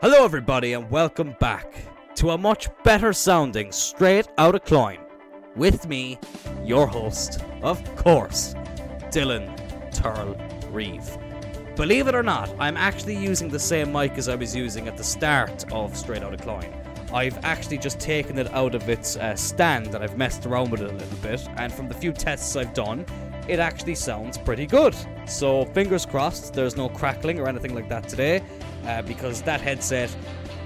Hello, everybody, and welcome back to a much better sounding Straight Outta Cloyne. With me, your host, of course, Dylan Turl Reeve. Believe it or not, I'm actually using the same mic as I was using at the start of Straight Outta Cloyne. I've actually just taken it out of its uh, stand and I've messed around with it a little bit, and from the few tests I've done, it actually sounds pretty good. So, fingers crossed, there's no crackling or anything like that today, uh, because that headset,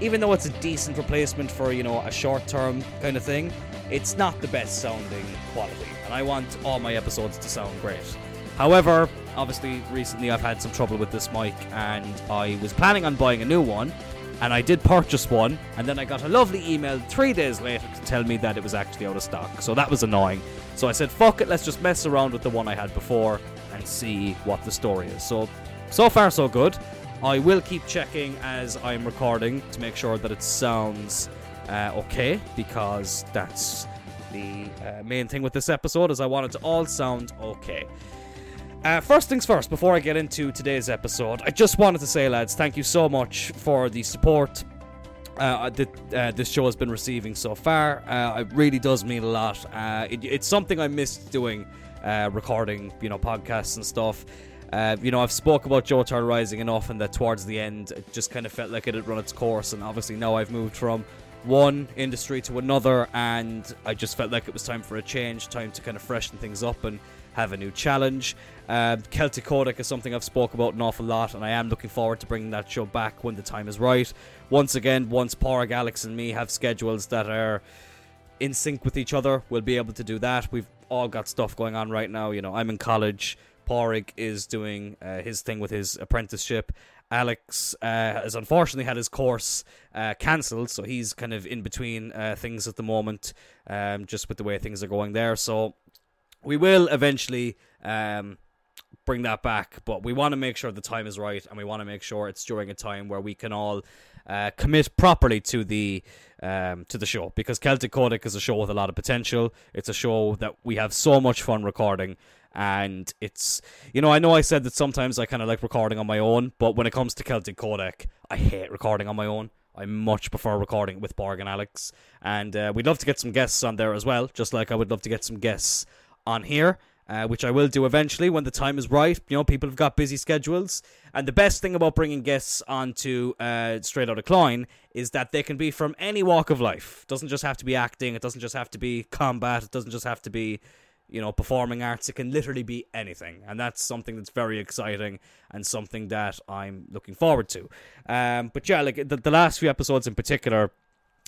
even though it's a decent replacement for, you know, a short term kind of thing, it's not the best sounding quality, and I want all my episodes to sound great. However, obviously, recently I've had some trouble with this mic, and I was planning on buying a new one, and I did purchase one, and then I got a lovely email three days later to tell me that it was actually out of stock. So that was annoying. So I said, fuck it, let's just mess around with the one I had before and see what the story is. So, so far, so good. I will keep checking as I'm recording to make sure that it sounds uh, okay, because that's the uh, main thing with this episode is I want it to all sound okay. Uh, first things first, before I get into today's episode, I just wanted to say, lads, thank you so much for the support uh, that uh, this show has been receiving so far. Uh, it really does mean a lot. Uh, it, it's something I missed doing, uh, recording, you know, podcasts and stuff. Uh, you know, I've spoke about Joe Turl Rising enough, and that towards the end, it just kind of felt like it had run its course. And obviously, now I've moved from one industry to another, and I just felt like it was time for a change, time to kind of freshen things up and have a new challenge. Uh, Celtic Codec is something I've spoke about an awful lot, and I am looking forward to bringing that show back when the time is right. Once again, once Porg, Alex, and me have schedules that are in sync with each other, we'll be able to do that. We've all got stuff going on right now. You know, I'm in college. Porig is doing uh, his thing with his apprenticeship. Alex uh, has unfortunately had his course uh, cancelled, so he's kind of in between uh, things at the moment, um, just with the way things are going there. So we will eventually um, bring that back, but we want to make sure the time is right, and we want to make sure it's during a time where we can all uh, commit properly to the um, to the show because Celtic Codec is a show with a lot of potential. It's a show that we have so much fun recording, and it's you know I know I said that sometimes I kind of like recording on my own, but when it comes to Celtic Codec, I hate recording on my own. I much prefer recording with Borg and Alex, and uh, we'd love to get some guests on there as well, just like I would love to get some guests on here. Uh, which I will do eventually when the time is right. You know, people have got busy schedules, and the best thing about bringing guests onto uh, Straight Outta Cloyne is that they can be from any walk of life. It doesn't just have to be acting. It doesn't just have to be combat. It doesn't just have to be, you know, performing arts. It can literally be anything, and that's something that's very exciting and something that I'm looking forward to. Um, but yeah, like the, the last few episodes in particular.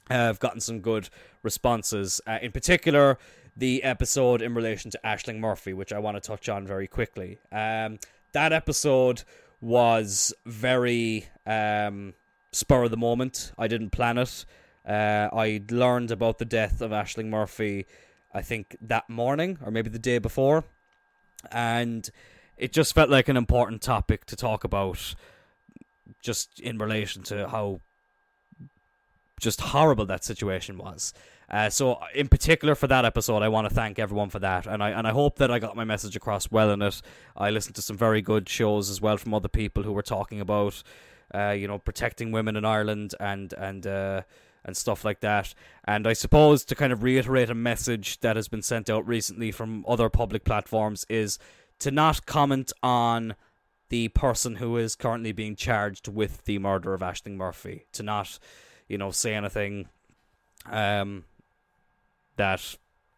Uh, have gotten some good responses. Uh, in particular, the episode in relation to Ashling Murphy, which I want to touch on very quickly. Um, that episode was very um, spur of the moment. I didn't plan it. Uh, I learned about the death of Ashling Murphy, I think that morning or maybe the day before, and it just felt like an important topic to talk about, just in relation to how just horrible that situation was. Uh, so, in particular for that episode, I want to thank everyone for that, and I and I hope that I got my message across well in it. I listened to some very good shows as well from other people who were talking about, uh, you know, protecting women in Ireland and and uh, and stuff like that. And I suppose to kind of reiterate a message that has been sent out recently from other public platforms is to not comment on the person who is currently being charged with the murder of Ashling Murphy. To not, you know, say anything. Um, that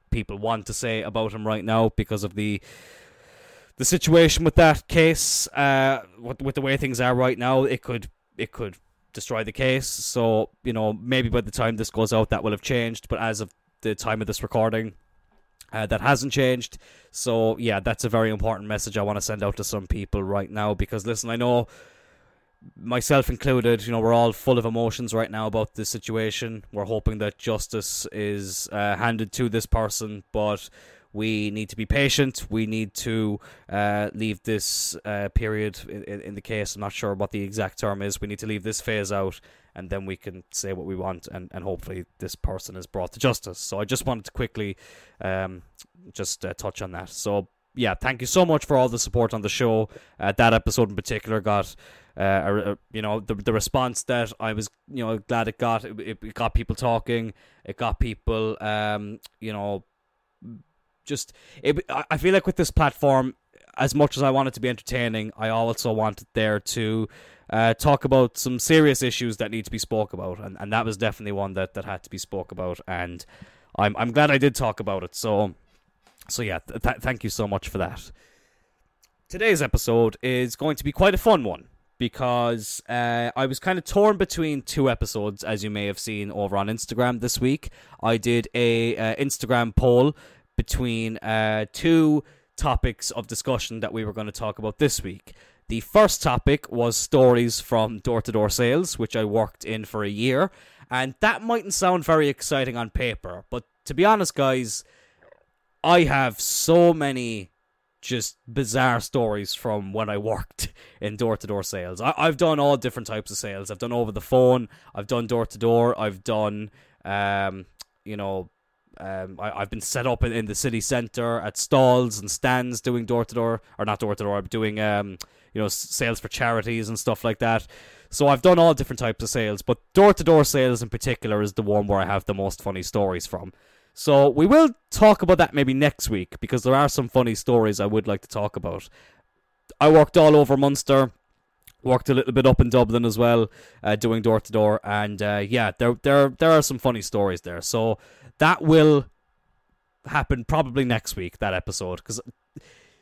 people want to say about him right now because of the the situation with that case. Uh, with, with the way things are right now, it could it could destroy the case. So you know maybe by the time this goes out, that will have changed. But as of the time of this recording, uh, that hasn't changed. So yeah, that's a very important message I want to send out to some people right now because listen, I know myself included, you know, we're all full of emotions right now about this situation. We're hoping that justice is uh, handed to this person, but we need to be patient. We need to uh, leave this uh, period in, in, the case. I'm not sure what the exact term is. We need to leave this phase out, and then we can say what we want, and, and hopefully this person is brought to justice. So I just wanted to quickly um, just uh, touch on that. So yeah, thank you so much for all the support on the show. Uh, that episode in particular got uh, you know, the the response that I was, you know, glad it got. It, it got people talking. It got people, um, you know, just. It, I feel like with this platform, as much as I want it to be entertaining, I also want it there to uh, talk about some serious issues that need to be spoke about, and, and that was definitely one that, that had to be spoke about, and I'm I'm glad I did talk about it. So, so yeah, th- th- thank you so much for that. Today's episode is going to be quite a fun one because uh, I was kind of torn between two episodes, as you may have seen over on Instagram this week. I did a uh, Instagram poll between uh, two topics of discussion that we were going to talk about this week. The first topic was stories from door to door sales, which I worked in for a year. And that mightn't sound very exciting on paper, but to be honest, guys, I have so many just bizarre stories from when I worked in door to door sales. I- have done all different types of sales. I've done over the phone, I've done door to door, I've done, um, you know, um, I, have been set up in, in the city centre at stalls and stands doing door to door, or not door to door, I'm doing, um, you know, sales for charities and stuff like that. So I've done all different types of sales, but door to door sales in particular is the one where I have the most funny stories from. So we will talk about that maybe next week because there are some funny stories I would like to talk about. I worked all over Munster, worked a little bit up in Dublin as well, uh, doing door to door, and uh, yeah, there there there are some funny stories there. So that will happen probably next week. That episode because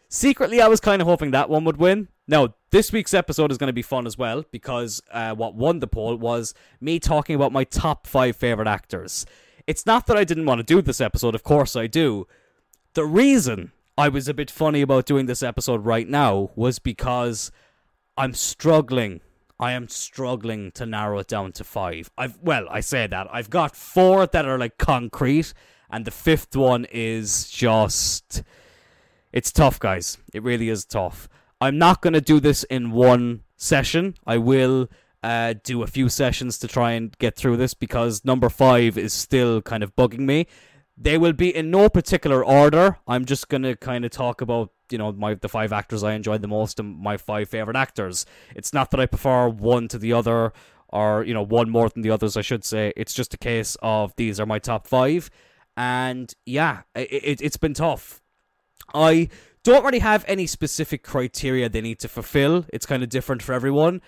secretly I was kind of hoping that one would win. Now this week's episode is going to be fun as well because uh, what won the poll was me talking about my top five favorite actors. It's not that I didn't want to do this episode, of course I do. The reason I was a bit funny about doing this episode right now was because I'm struggling. I am struggling to narrow it down to five. I've well, I say that. I've got four that are like concrete, and the fifth one is just it's tough, guys. It really is tough. I'm not gonna do this in one session. I will uh, do a few sessions to try and get through this because number five is still kind of bugging me. They will be in no particular order. I'm just gonna kind of talk about you know my the five actors I enjoyed the most and my five favorite actors. It's not that I prefer one to the other or you know one more than the others. I should say it's just a case of these are my top five, and yeah, it, it it's been tough. I don't really have any specific criteria they need to fulfill. It's kind of different for everyone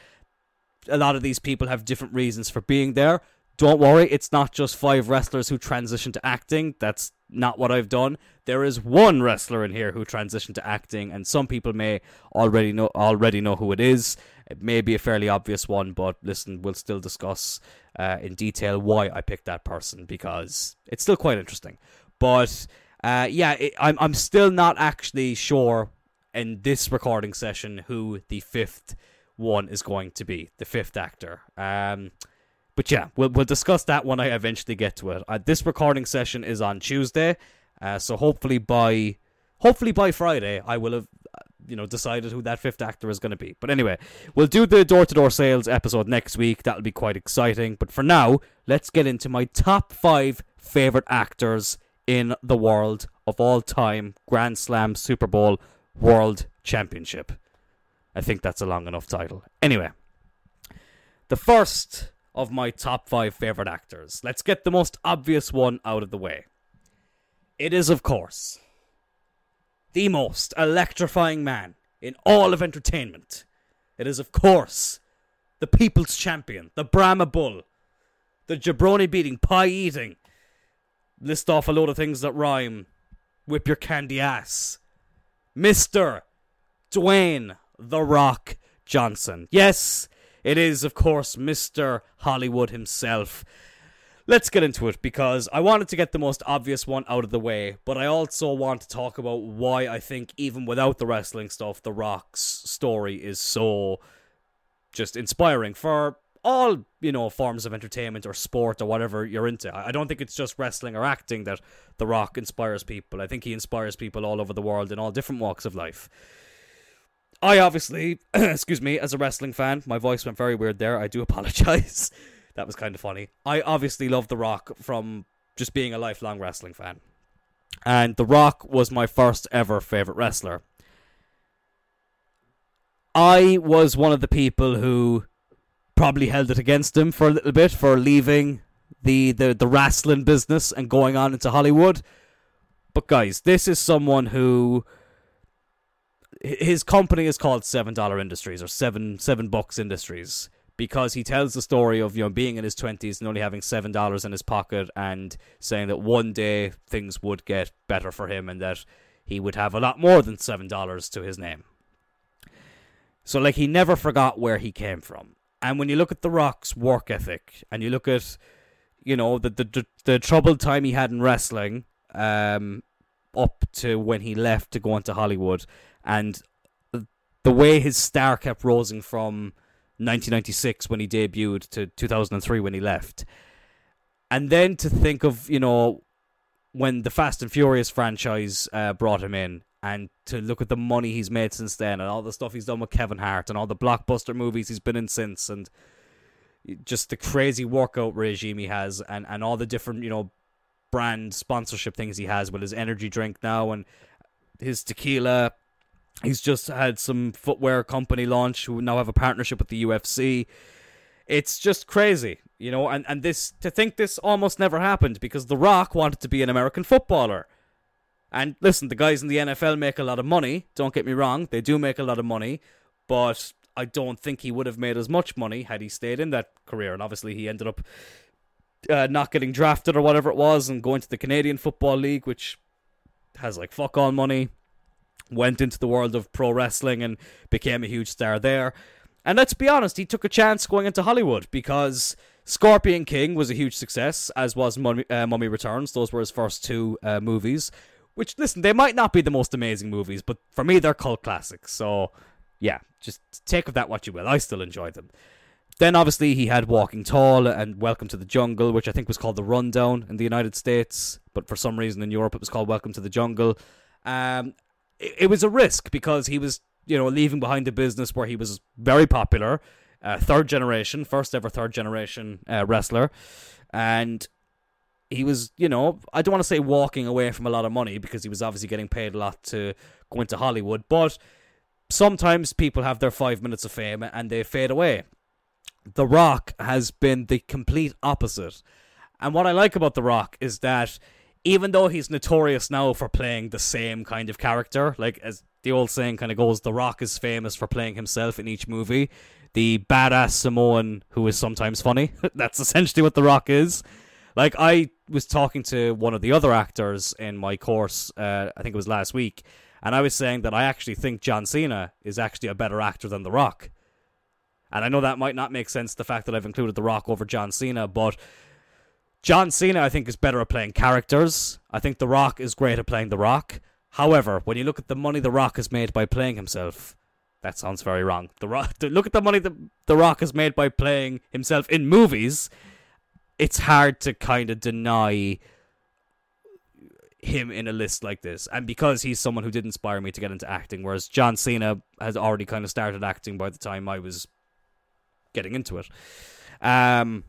a lot of these people have different reasons for being there. Don't worry, it's not just five wrestlers who transition to acting. That's not what I've done. There is one wrestler in here who transitioned to acting, and some people may already know already know who it is. It may be a fairly obvious one, but listen, we'll still discuss uh, in detail why I picked that person because it's still quite interesting. But uh, yeah, it, I'm I'm still not actually sure in this recording session who the fifth one is going to be, the fifth actor. Um, but yeah, we'll we'll discuss that when I eventually get to it. Uh, this recording session is on Tuesday, uh, so hopefully by hopefully by Friday I will have you know decided who that fifth actor is going to be. But anyway, we'll do the door to door sales episode next week. That'll be quite exciting. But for now, let's get into my top five favorite actors in the world of all time Grand Slam Super Bowl World Championship. I think that's a long enough title. Anyway, the first of my top five favorite actors. Let's get the most obvious one out of the way. It is, of course, the most electrifying man in all of entertainment. It is, of course, the people's champion, the Brahma Bull, the jabroni beating, pie eating. List off a load of things that rhyme. Whip your candy ass. Mr. Dwayne the Rock Johnson. Yes, it is, of course, Mr. Hollywood himself. Let's get into it because I wanted to get the most obvious one out of the way, but I also want to talk about why I think, even without the wrestling stuff, The Rock's story is so just inspiring for all you know forms of entertainment or sport or whatever you're into. I don't think it's just wrestling or acting that The Rock inspires people. I think he inspires people all over the world in all different walks of life. I obviously, excuse me, as a wrestling fan, my voice went very weird there. I do apologize. that was kind of funny. I obviously love The Rock from just being a lifelong wrestling fan. And The Rock was my first ever favorite wrestler. I was one of the people who probably held it against him for a little bit for leaving the, the, the wrestling business and going on into Hollywood. But guys, this is someone who his company is called Seven Dollar Industries or Seven Seven Bucks Industries because he tells the story of you know being in his twenties and only having seven dollars in his pocket and saying that one day things would get better for him and that he would have a lot more than seven dollars to his name. So like he never forgot where he came from. And when you look at The Rock's work ethic and you look at you know the the the, the troubled time he had in wrestling um up to when he left to go into Hollywood and the way his star kept rising from 1996 when he debuted to 2003 when he left. And then to think of, you know, when the Fast and Furious franchise uh, brought him in and to look at the money he's made since then and all the stuff he's done with Kevin Hart and all the blockbuster movies he's been in since and just the crazy workout regime he has and, and all the different, you know, brand sponsorship things he has with his energy drink now and his tequila. He's just had some footwear company launch who now have a partnership with the UFC. It's just crazy, you know, and, and this to think this almost never happened because The Rock wanted to be an American footballer. And listen, the guys in the NFL make a lot of money. Don't get me wrong, they do make a lot of money, but I don't think he would have made as much money had he stayed in that career. And obviously, he ended up uh, not getting drafted or whatever it was and going to the Canadian Football League, which has like fuck all money. Went into the world of pro wrestling and became a huge star there. And let's be honest, he took a chance going into Hollywood because Scorpion King was a huge success, as was Mummy, uh, Mummy Returns. Those were his first two uh, movies. Which, listen, they might not be the most amazing movies, but for me, they're cult classics. So, yeah, just take of that what you will. I still enjoy them. Then obviously he had Walking Tall and Welcome to the Jungle, which I think was called The Rundown in the United States, but for some reason in Europe it was called Welcome to the Jungle. Um, it, it was a risk because he was, you know, leaving behind a business where he was very popular, uh, third generation, first ever third generation uh, wrestler, and he was, you know, I don't want to say walking away from a lot of money because he was obviously getting paid a lot to go into Hollywood, but sometimes people have their five minutes of fame and they fade away. The Rock has been the complete opposite. And what I like about The Rock is that even though he's notorious now for playing the same kind of character, like as the old saying kind of goes, The Rock is famous for playing himself in each movie. The badass Samoan who is sometimes funny. That's essentially what The Rock is. Like, I was talking to one of the other actors in my course, uh, I think it was last week, and I was saying that I actually think John Cena is actually a better actor than The Rock. And I know that might not make sense, the fact that I've included The Rock over John Cena, but John Cena, I think, is better at playing characters. I think The Rock is great at playing The Rock. However, when you look at the money The Rock has made by playing himself, that sounds very wrong. The Rock, look at the money that The Rock has made by playing himself in movies. It's hard to kind of deny him in a list like this. And because he's someone who did inspire me to get into acting, whereas John Cena has already kind of started acting by the time I was getting into it. Um,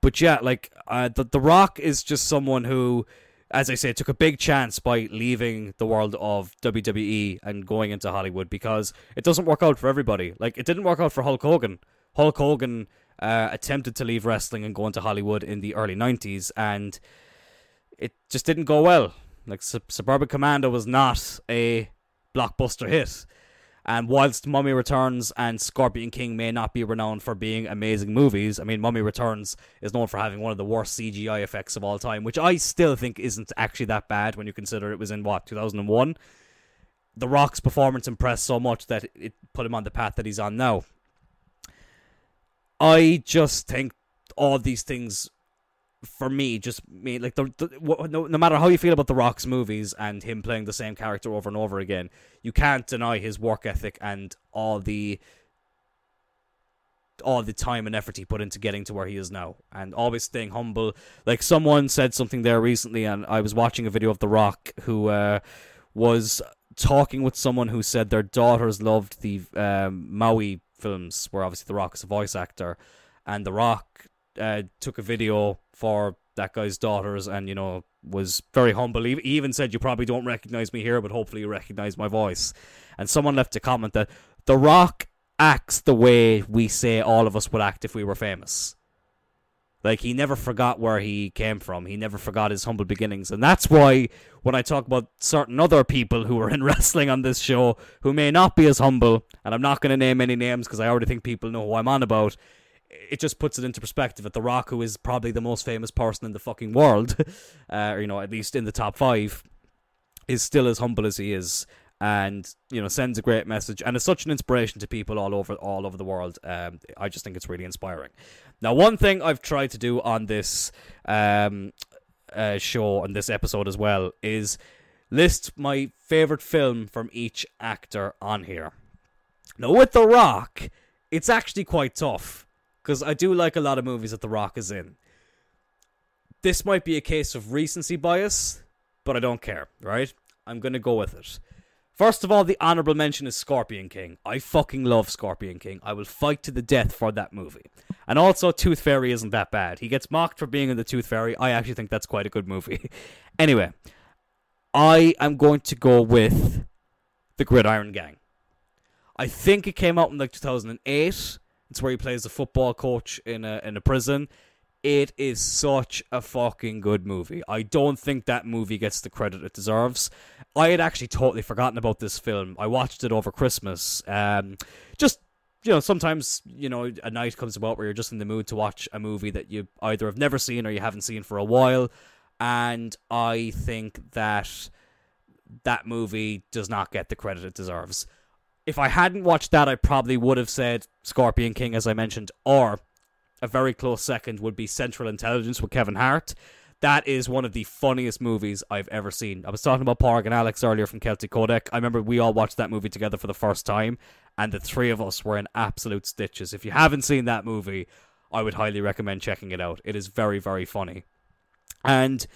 but yeah, like uh, the the Rock is just someone who, as I say, took a big chance by leaving the world of WWE and going into Hollywood because it doesn't work out for everybody. Like it didn't work out for Hulk Hogan. Hulk Hogan uh, attempted to leave wrestling and go into Hollywood in the early '90s, and it just didn't go well. Like Suburban Commando was not a blockbuster hit. And whilst Mummy Returns and Scorpion King may not be renowned for being amazing movies, I mean, Mummy Returns is known for having one of the worst CGI effects of all time, which I still think isn't actually that bad when you consider it was in, what, 2001? The Rock's performance impressed so much that it put him on the path that he's on now. I just think all these things for me, just me like the, the no, no matter how you feel about the Rock's movies and him playing the same character over and over again, you can't deny his work ethic and all the all the time and effort he put into getting to where he is now, and always staying humble. Like someone said something there recently, and I was watching a video of the Rock who uh, was talking with someone who said their daughters loved the um, Maui films, where obviously the Rock is a voice actor, and the Rock uh, took a video for that guy's daughters and, you know, was very humble. He even said, You probably don't recognize me here, but hopefully you recognize my voice. And someone left a comment that The Rock acts the way we say all of us would act if we were famous. Like he never forgot where he came from. He never forgot his humble beginnings, and that's why when I talk about certain other people who are in wrestling on this show who may not be as humble, and I'm not going to name any names because I already think people know who I'm on about. It just puts it into perspective. That The Rock, who is probably the most famous person in the fucking world, uh, or, you know, at least in the top five, is still as humble as he is and you know sends a great message and is such an inspiration to people all over all over the world. Um, I just think it's really inspiring. Now, one thing I've tried to do on this um, uh, show and this episode as well is list my favorite film from each actor on here. Now, with The Rock, it's actually quite tough because I do like a lot of movies that The Rock is in. This might be a case of recency bias, but I don't care, right? I'm going to go with it. First of all, the honorable mention is Scorpion King. I fucking love Scorpion King. I will fight to the death for that movie. And also, Tooth Fairy isn't that bad. He gets mocked for being in the Tooth Fairy. I actually think that's quite a good movie. anyway, I am going to go with the Gridiron Gang. I think it came out in like 2008. It's where he plays a football coach in a in a prison. It is such a fucking good movie. I don't think that movie gets the credit it deserves. I had actually totally forgotten about this film. I watched it over Christmas. Um, just you know, sometimes you know a night comes about where you're just in the mood to watch a movie that you either have never seen or you haven't seen for a while, and I think that that movie does not get the credit it deserves. If I hadn't watched that, I probably would have said Scorpion King, as I mentioned, or a very close second would be Central Intelligence with Kevin Hart. That is one of the funniest movies I've ever seen. I was talking about Porg and Alex earlier from Celtic Codec. I remember we all watched that movie together for the first time, and the three of us were in absolute stitches. If you haven't seen that movie, I would highly recommend checking it out. It is very, very funny. And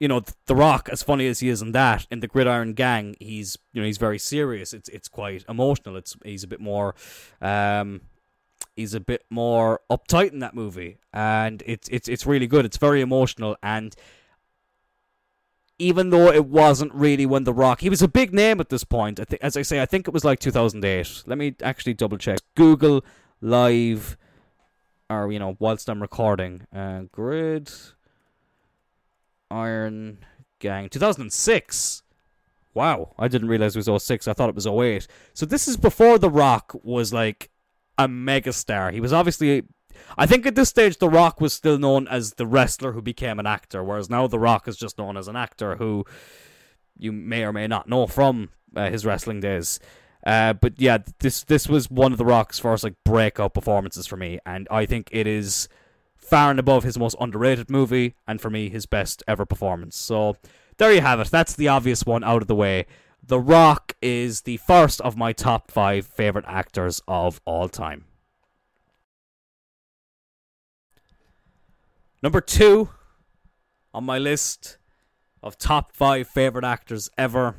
you know, The Rock, as funny as he is in that, in the Gridiron Gang, he's you know he's very serious. It's it's quite emotional. It's he's a bit more um, is a bit more uptight in that movie, and it's it's it's really good. It's very emotional, and even though it wasn't really when The Rock, he was a big name at this point. I think, as I say, I think it was like 2008. Let me actually double check. Google live, or you know, whilst I'm recording, uh, Grid Iron Gang 2006. Wow, I didn't realize it was 06. I thought it was 08. So this is before The Rock was like a megastar. He was obviously I think at this stage The Rock was still known as the wrestler who became an actor, whereas now The Rock is just known as an actor who you may or may not know from uh, his wrestling days. Uh, but yeah, this this was one of The Rock's first like breakout performances for me, and I think it is far and above his most underrated movie, and for me his best ever performance. So there you have it. That's the obvious one out of the way. The Rock is the first of my top five favorite actors of all time. Number two on my list of top five favorite actors ever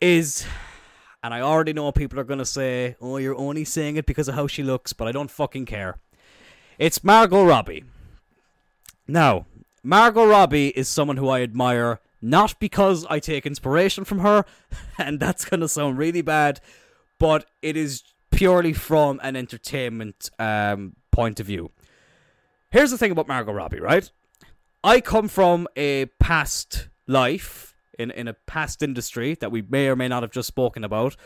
is, and I already know people are going to say, oh, you're only saying it because of how she looks, but I don't fucking care. It's Margot Robbie. Now, Margot Robbie is someone who I admire not because I take inspiration from her, and that's going to sound really bad, but it is purely from an entertainment um, point of view. Here's the thing about Margot Robbie, right? I come from a past life, in, in a past industry that we may or may not have just spoken about,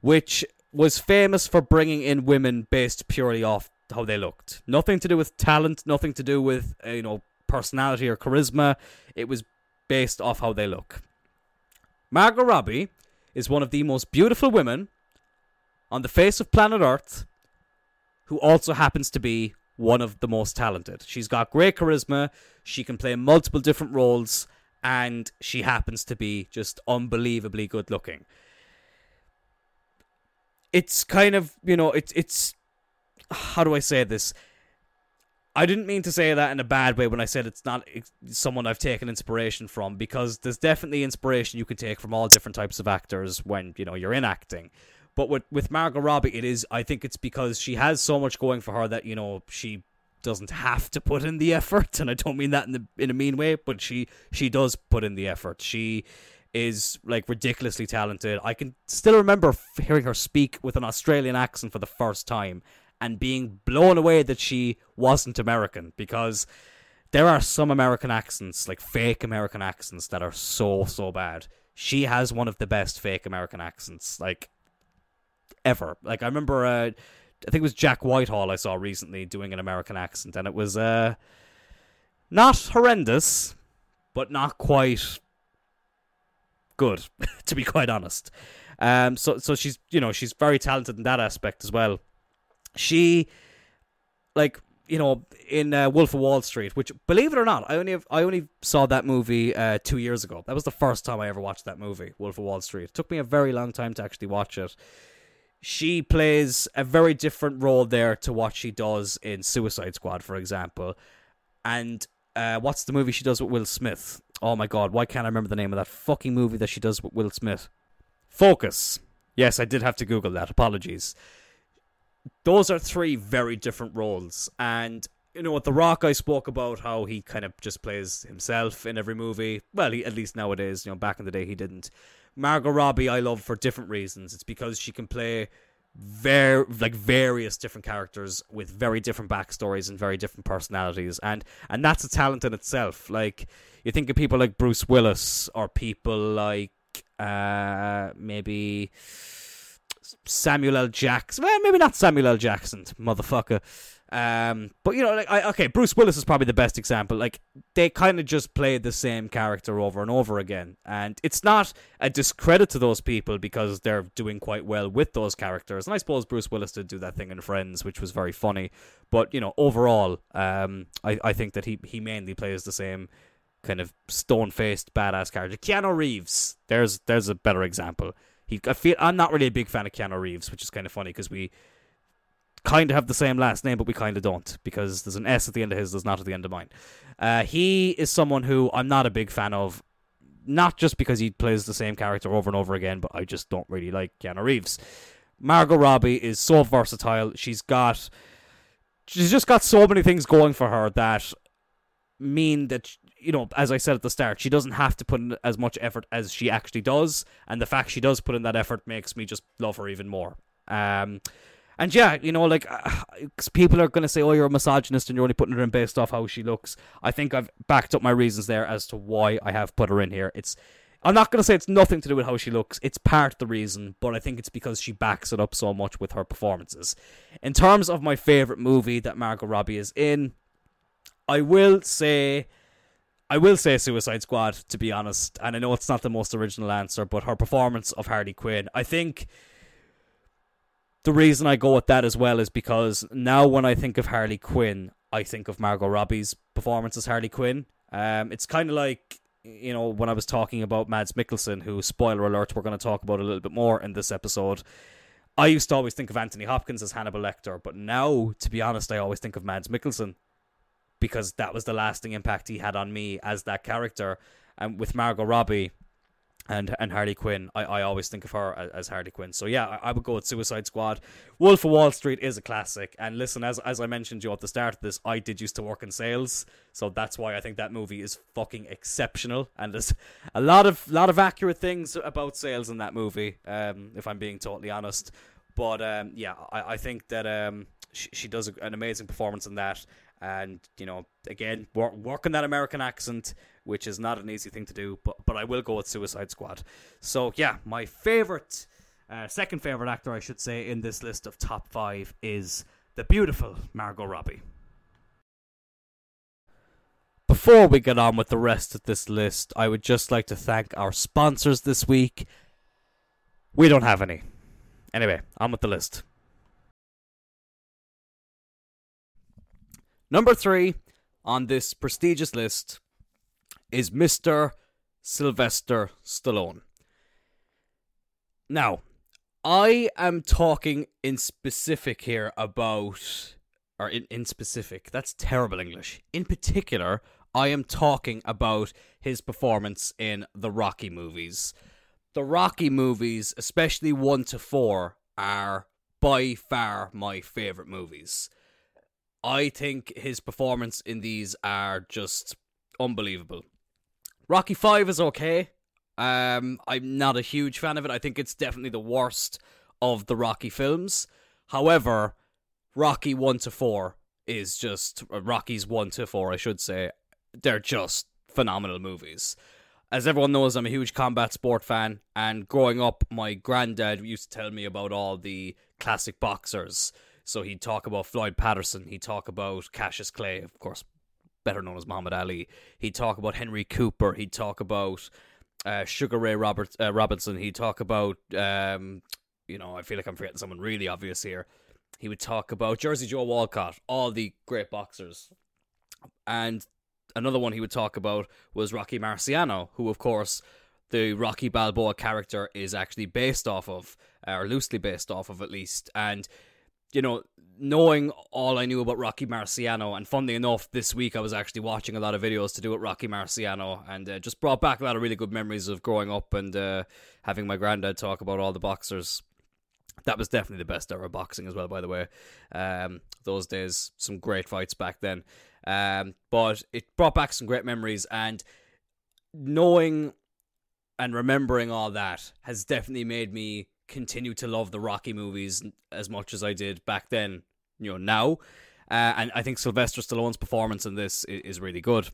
which was famous for bringing in women based purely off how they looked. Nothing to do with talent, nothing to do with, uh, you know, personality or charisma. It was based off how they look. Margot Robbie is one of the most beautiful women on the face of planet Earth who also happens to be one of the most talented. She's got great charisma, she can play multiple different roles, and she happens to be just unbelievably good looking. It's kind of, you know, it's it's how do I say this? I didn't mean to say that in a bad way when I said it's not someone I've taken inspiration from because there's definitely inspiration you can take from all different types of actors when you know you're in acting. But with with Margot Robbie, it is I think it's because she has so much going for her that you know she doesn't have to put in the effort, and I don't mean that in the in a mean way, but she she does put in the effort. She is like ridiculously talented. I can still remember hearing her speak with an Australian accent for the first time and being blown away that she wasn't American because there are some American accents, like fake American accents, that are so, so bad. She has one of the best fake American accents, like, ever. Like, I remember, uh, I think it was Jack Whitehall I saw recently doing an American accent, and it was, uh, not horrendous, but not quite good, to be quite honest. Um, so so she's you know she's very talented in that aspect as well. She, like you know, in uh, Wolf of Wall Street, which believe it or not, I only have, I only saw that movie uh, two years ago. That was the first time I ever watched that movie, Wolf of Wall Street. It took me a very long time to actually watch it. She plays a very different role there to what she does in Suicide Squad, for example. And uh, what's the movie she does with Will Smith? Oh my god, why can't I remember the name of that fucking movie that she does with Will Smith? Focus. Yes, I did have to Google that. Apologies. Those are three very different roles. And, you know, what The Rock, I spoke about how he kind of just plays himself in every movie. Well, he, at least nowadays, you know, back in the day he didn't. Margot Robbie, I love for different reasons. It's because she can play very like various different characters with very different backstories and very different personalities and and that's a talent in itself like you think of people like Bruce Willis or people like uh maybe Samuel L. Jackson well maybe not Samuel L. Jackson motherfucker um, but you know, like I, okay, Bruce Willis is probably the best example. Like they kind of just played the same character over and over again, and it's not a discredit to those people because they're doing quite well with those characters. And I suppose Bruce Willis did do that thing in Friends, which was very funny. But you know, overall, um, I I think that he he mainly plays the same kind of stone faced badass character. Keanu Reeves, there's there's a better example. He I feel I'm not really a big fan of Keanu Reeves, which is kind of funny because we kind of have the same last name, but we kind of don't because there's an S at the end of his, there's not at the end of mine. Uh, he is someone who I'm not a big fan of, not just because he plays the same character over and over again, but I just don't really like Keanu Reeves. Margot Robbie is so versatile. She's got, she's just got so many things going for her that mean that you know, as I said at the start, she doesn't have to put in as much effort as she actually does, and the fact she does put in that effort makes me just love her even more. Um, and yeah, you know, like uh, people are going to say, "Oh, you're a misogynist and you're only putting her in based off how she looks." I think I've backed up my reasons there as to why I have put her in here. It's I'm not going to say it's nothing to do with how she looks. It's part of the reason, but I think it's because she backs it up so much with her performances. In terms of my favorite movie that Margot Robbie is in, I will say I will say Suicide Squad to be honest, and I know it's not the most original answer, but her performance of Harley Quinn, I think the reason I go with that as well is because now when I think of Harley Quinn, I think of Margot Robbie's performance as Harley Quinn. Um, it's kind of like you know when I was talking about Mads Mikkelsen, who spoiler alert, we're going to talk about a little bit more in this episode. I used to always think of Anthony Hopkins as Hannibal Lecter, but now, to be honest, I always think of Mads Mikkelsen because that was the lasting impact he had on me as that character. And with Margot Robbie, and and Harley Quinn. I, I always think of her as, as Harley Quinn. So yeah, I, I, would go with Suicide Squad. Wolf of Wall Street is a classic. And listen, as as I mentioned you at the start of this, I did used to work in sales, so that's why I think that movie is fucking exceptional. And there's a lot of lot of accurate things about sales in that movie. Um, if I'm being totally honest. But um, yeah, I, I think that um, she, she does an amazing performance in that and you know again work, working that american accent which is not an easy thing to do but but i will go with suicide squad. So yeah my favorite uh, second favorite actor i should say in this list of top five is the beautiful margot robbie. Before we get on with the rest of this list i would just like to thank our sponsors this week. We don't have any. Anyway on with the list Number three on this prestigious list is Mr. Sylvester Stallone. Now, I am talking in specific here about, or in, in specific, that's terrible English. In particular, I am talking about his performance in the Rocky movies. The Rocky movies, especially 1 to 4, are by far my favorite movies. I think his performance in these are just unbelievable. Rocky Five is okay. Um, I'm not a huge fan of it. I think it's definitely the worst of the Rocky films. However, Rocky 1 to 4 is just uh, Rocky's 1 to 4, I should say. They're just phenomenal movies. As everyone knows, I'm a huge combat sport fan, and growing up, my granddad used to tell me about all the classic boxers. So he'd talk about Floyd Patterson, he'd talk about Cassius Clay, of course, better known as Muhammad Ali. He'd talk about Henry Cooper, he'd talk about uh, Sugar Ray Robert, uh, Robinson, he'd talk about, um, you know, I feel like I'm forgetting someone really obvious here. He would talk about Jersey Joe Walcott, all the great boxers. And another one he would talk about was Rocky Marciano, who, of course, the Rocky Balboa character is actually based off of, or loosely based off of at least. And, you know, knowing all I knew about Rocky Marciano, and funnily enough, this week I was actually watching a lot of videos to do with Rocky Marciano, and uh, just brought back a lot of really good memories of growing up and uh, having my granddad talk about all the boxers. That was definitely the best era of boxing as well, by the way. Um, those days, some great fights back then. Um, but it brought back some great memories, and knowing and remembering all that has definitely made me continue to love the Rocky movies as much as I did back then. You know, now, uh, and I think Sylvester Stallone's performance in this is, is really good.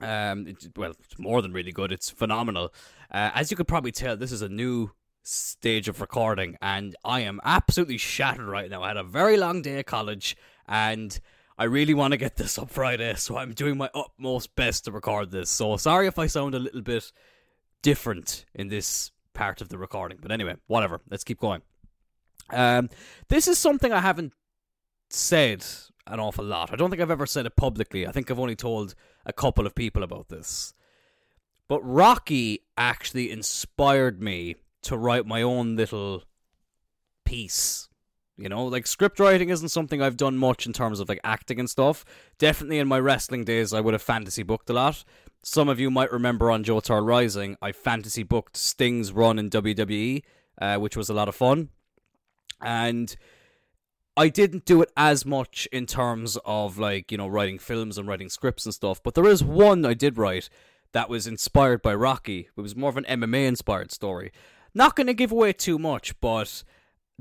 Um, it, well, it's more than really good. It's phenomenal. Uh, as you could probably tell, this is a new stage of recording, and I am absolutely shattered right now. I had a very long day at college, and I really want to get this up Friday, so I'm doing my utmost best to record this. So sorry if I sound a little bit different in this part of the recording. But anyway, whatever. Let's keep going. Um, this is something I haven't said an awful lot. I don't think I've ever said it publicly. I think I've only told a couple of people about this. But Rocky actually inspired me to write my own little piece. You know, like script writing isn't something I've done much in terms of like acting and stuff. Definitely in my wrestling days, I would have fantasy booked a lot. Some of you might remember on Joe Turl Rising, I fantasy booked Sting's run in WWE, uh, which was a lot of fun. And I didn't do it as much in terms of like, you know, writing films and writing scripts and stuff, but there is one I did write that was inspired by Rocky. It was more of an MMA inspired story. Not going to give away too much, but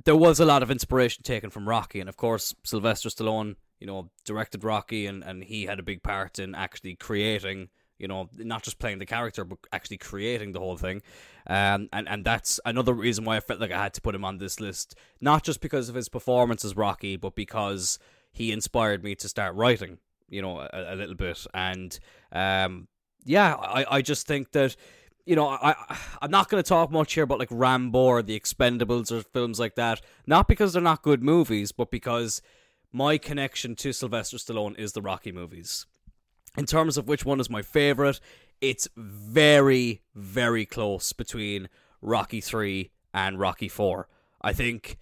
there was a lot of inspiration taken from Rocky, and of course, Sylvester Stallone, you know, directed Rocky, and, and he had a big part in actually creating you know, not just playing the character, but actually creating the whole thing. Um, and, and that's another reason why I felt like I had to put him on this list. Not just because of his performance as Rocky, but because he inspired me to start writing, you know, a, a little bit. And um, yeah, I, I just think that. You know, I I'm not going to talk much here about like Rambo or The Expendables or films like that. Not because they're not good movies, but because my connection to Sylvester Stallone is the Rocky movies in terms of which one is my favorite, it's very, very close between Rocky 3 and Rocky 4. I think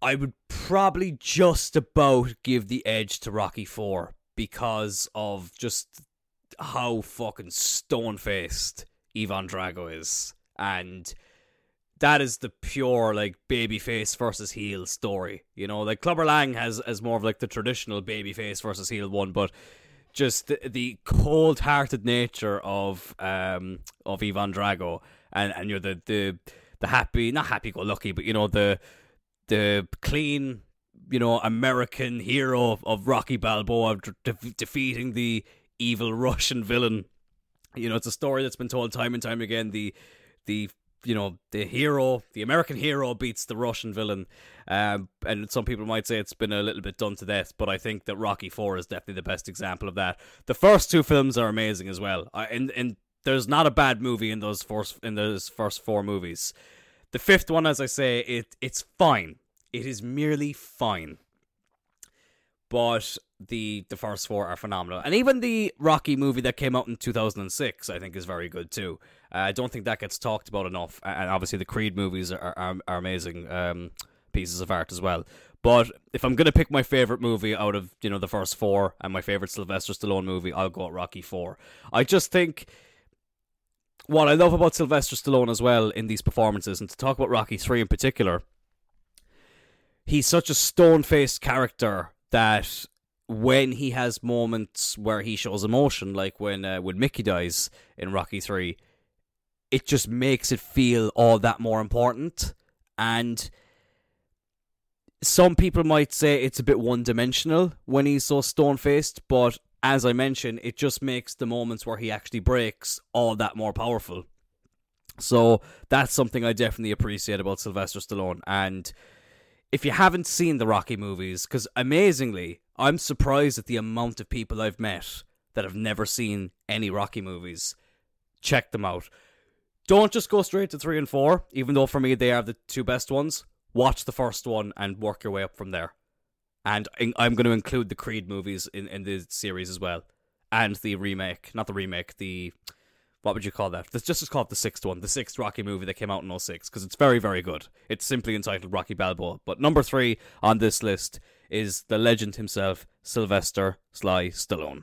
I would probably just about give the edge to Rocky 4 because of just how fucking stone faced Ivan Drago is. And that is the pure like babyface versus heel story. You know, like Clubber Lang has as more of like the traditional babyface versus heel one, but just the, the cold-hearted nature of um of Ivan Drago and and you know the the the happy not happy-go-lucky but you know the the clean you know American hero of Rocky Balboa de- defeating the evil Russian villain. You know, it's a story that's been told time and time again. The the you know the hero, the American hero beats the Russian villain. Um, and some people might say it's been a little bit done to death, but I think that Rocky Four is definitely the best example of that. The first two films are amazing as well. I, and and there's not a bad movie in those first in those first four movies. The fifth one, as I say, it it's fine. It is merely fine. But the the first four are phenomenal, and even the Rocky movie that came out in 2006, I think, is very good too. Uh, I don't think that gets talked about enough, and obviously the Creed movies are are, are amazing. Um, pieces of art as well. But if I'm gonna pick my favorite movie out of you know the first four and my favorite Sylvester Stallone movie, I'll go at Rocky Four. I just think what I love about Sylvester Stallone as well in these performances, and to talk about Rocky Three in particular, he's such a stone faced character that when he has moments where he shows emotion, like when uh, when Mickey dies in Rocky Three, it just makes it feel all that more important. And some people might say it's a bit one dimensional when he's so stone faced, but as I mentioned, it just makes the moments where he actually breaks all that more powerful. So that's something I definitely appreciate about Sylvester Stallone. And if you haven't seen the Rocky movies, because amazingly, I'm surprised at the amount of people I've met that have never seen any Rocky movies. Check them out. Don't just go straight to three and four, even though for me they are the two best ones. Watch the first one and work your way up from there. And I'm going to include the Creed movies in, in the series as well. And the remake, not the remake, the what would you call that? Let's just call it the sixth one, the sixth Rocky movie that came out in 06, because it's very, very good. It's simply entitled Rocky Balboa. But number three on this list is the legend himself, Sylvester Sly Stallone.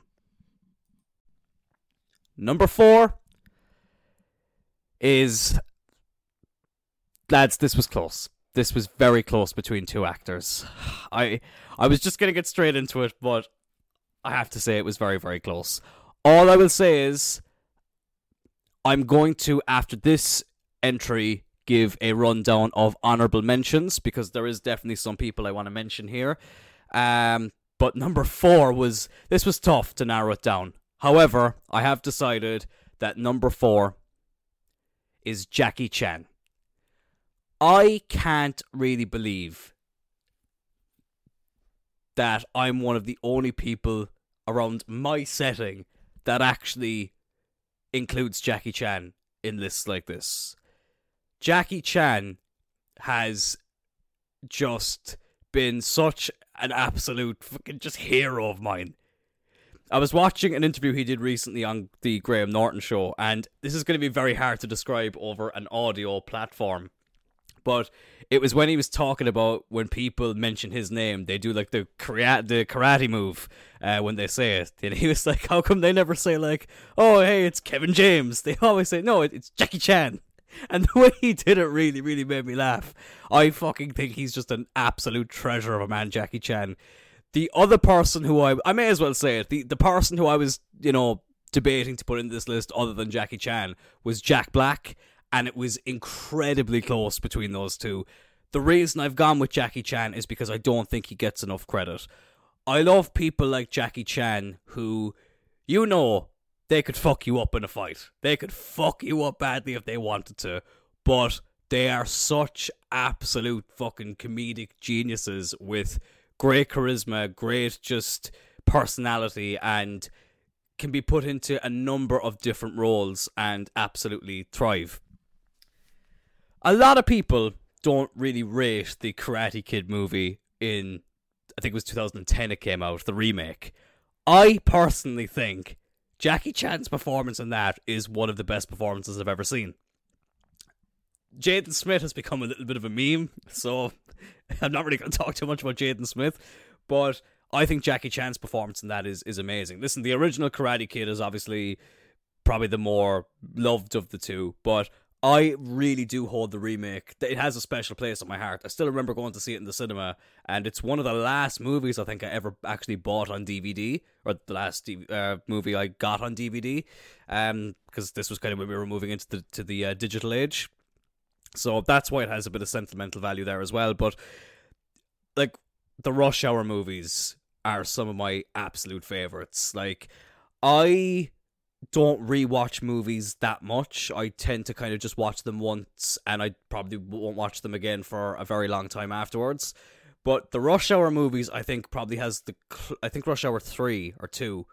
Number four is. Lads, this was close. This was very close between two actors. I I was just gonna get straight into it, but I have to say it was very, very close. All I will say is I'm going to, after this entry, give a rundown of honorable mentions because there is definitely some people I want to mention here. Um, but number four was this was tough to narrow it down. However, I have decided that number four is Jackie Chan. I can't really believe that I'm one of the only people around my setting that actually includes Jackie Chan in lists like this. Jackie Chan has just been such an absolute fucking just hero of mine. I was watching an interview he did recently on the Graham Norton show, and this is going to be very hard to describe over an audio platform. But it was when he was talking about when people mention his name, they do like the karate, the karate move uh, when they say it. And he was like, "How come they never say like, oh hey, it's Kevin James?" They always say, "No, it's Jackie Chan." And the way he did it really, really made me laugh. I fucking think he's just an absolute treasure of a man, Jackie Chan. The other person who I I may as well say it, the the person who I was, you know, debating to put in this list other than Jackie Chan was Jack Black and it was incredibly close between those two. The reason I've gone with Jackie Chan is because I don't think he gets enough credit. I love people like Jackie Chan who, you know, they could fuck you up in a fight. They could fuck you up badly if they wanted to, but they are such absolute fucking comedic geniuses with great charisma, great just personality, and can be put into a number of different roles and absolutely thrive a lot of people don't really rate the Karate Kid movie in I think it was 2010 it came out, the remake. I personally think Jackie Chan's performance in that is one of the best performances I've ever seen. Jaden Smith has become a little bit of a meme, so I'm not really going to talk too much about Jaden Smith, but I think Jackie Chan's performance in that is is amazing. Listen, the original Karate Kid is obviously probably the more loved of the two, but I really do hold the remake. It has a special place in my heart. I still remember going to see it in the cinema, and it's one of the last movies I think I ever actually bought on DVD, or the last uh, movie I got on DVD, um, because this was kind of when we were moving into the to the uh, digital age. So that's why it has a bit of sentimental value there as well. But like the Rush Hour movies are some of my absolute favorites. Like I don't rewatch movies that much. I tend to kind of just watch them once, and I probably won't watch them again for a very long time afterwards. But the Rush Hour movies, I think, probably has the. I think Rush Hour three or two.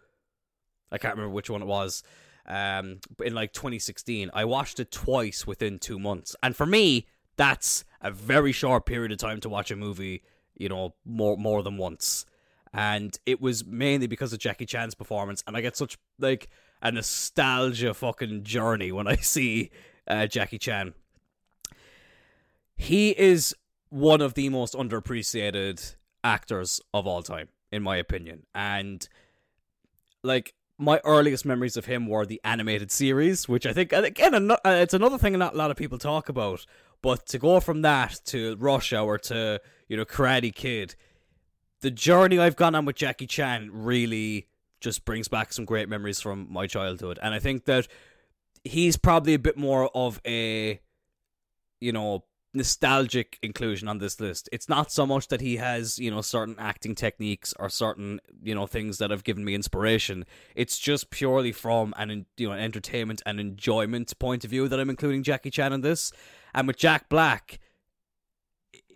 I can't remember which one it was. Um, in like 2016, I watched it twice within two months, and for me, that's a very short period of time to watch a movie. You know, more more than once, and it was mainly because of Jackie Chan's performance, and I get such like a nostalgia fucking journey when I see uh, Jackie Chan. He is one of the most underappreciated actors of all time, in my opinion. And like my earliest memories of him were the animated series, which I think again uh, it's another thing not a lot of people talk about. But to go from that to Rush Hour to you know Karate Kid, the journey I've gone on with Jackie Chan really just brings back some great memories from my childhood. And I think that he's probably a bit more of a, you know, nostalgic inclusion on this list. It's not so much that he has, you know, certain acting techniques or certain, you know, things that have given me inspiration. It's just purely from an, you know, an entertainment and enjoyment point of view that I'm including Jackie Chan in this. And with Jack Black,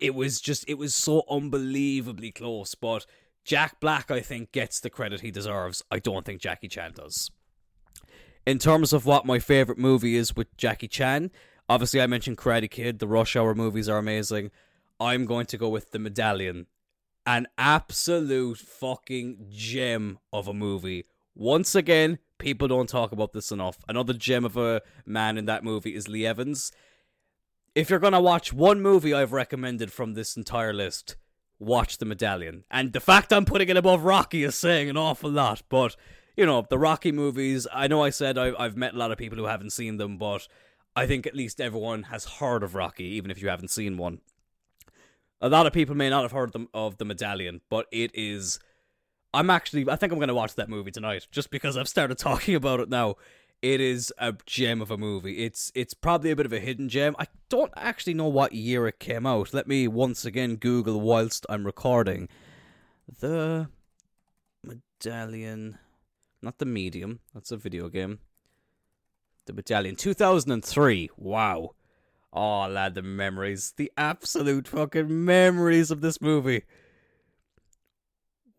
it was just, it was so unbelievably close. But Jack Black, I think, gets the credit he deserves. I don't think Jackie Chan does. In terms of what my favorite movie is with Jackie Chan, obviously I mentioned Karate Kid, the Rush Hour movies are amazing. I'm going to go with The Medallion. An absolute fucking gem of a movie. Once again, people don't talk about this enough. Another gem of a man in that movie is Lee Evans. If you're going to watch one movie I've recommended from this entire list, watch The Medallion. And the fact I'm putting it above Rocky is saying an awful lot, but you know, the Rocky movies, I know I said I, have met a lot of people who haven't seen them, but I think at least everyone has heard of Rocky, even if you haven't seen one. A lot of people may not have heard of the Medallion, but it is. I'm actually. I think I'm going to watch that movie tonight, just because I've started talking about it now. It is a gem of a movie. It's it's probably a bit of a hidden gem. I don't actually know what year it came out. Let me once again Google whilst I'm recording. The Medallion not the medium. That's a video game. The Medallion, 2003. Wow. Oh, lad, the memories. The absolute fucking memories of this movie.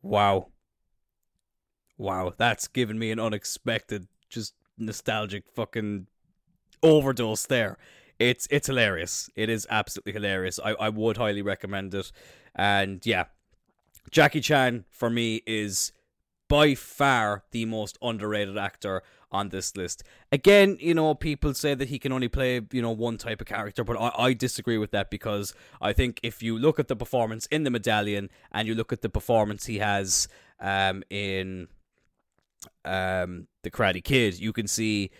Wow. Wow, that's given me an unexpected, just nostalgic fucking overdose there. It's it's hilarious. It is absolutely hilarious. I, I would highly recommend it. And yeah, Jackie Chan for me is by far the most underrated actor on this list. Again, you know, people say that he can only play, you know, one type of character, but I, I, disagree with that because I think if you look at the performance in the medallion and you look at the performance he has um, in um, the Karate Kid, you can see,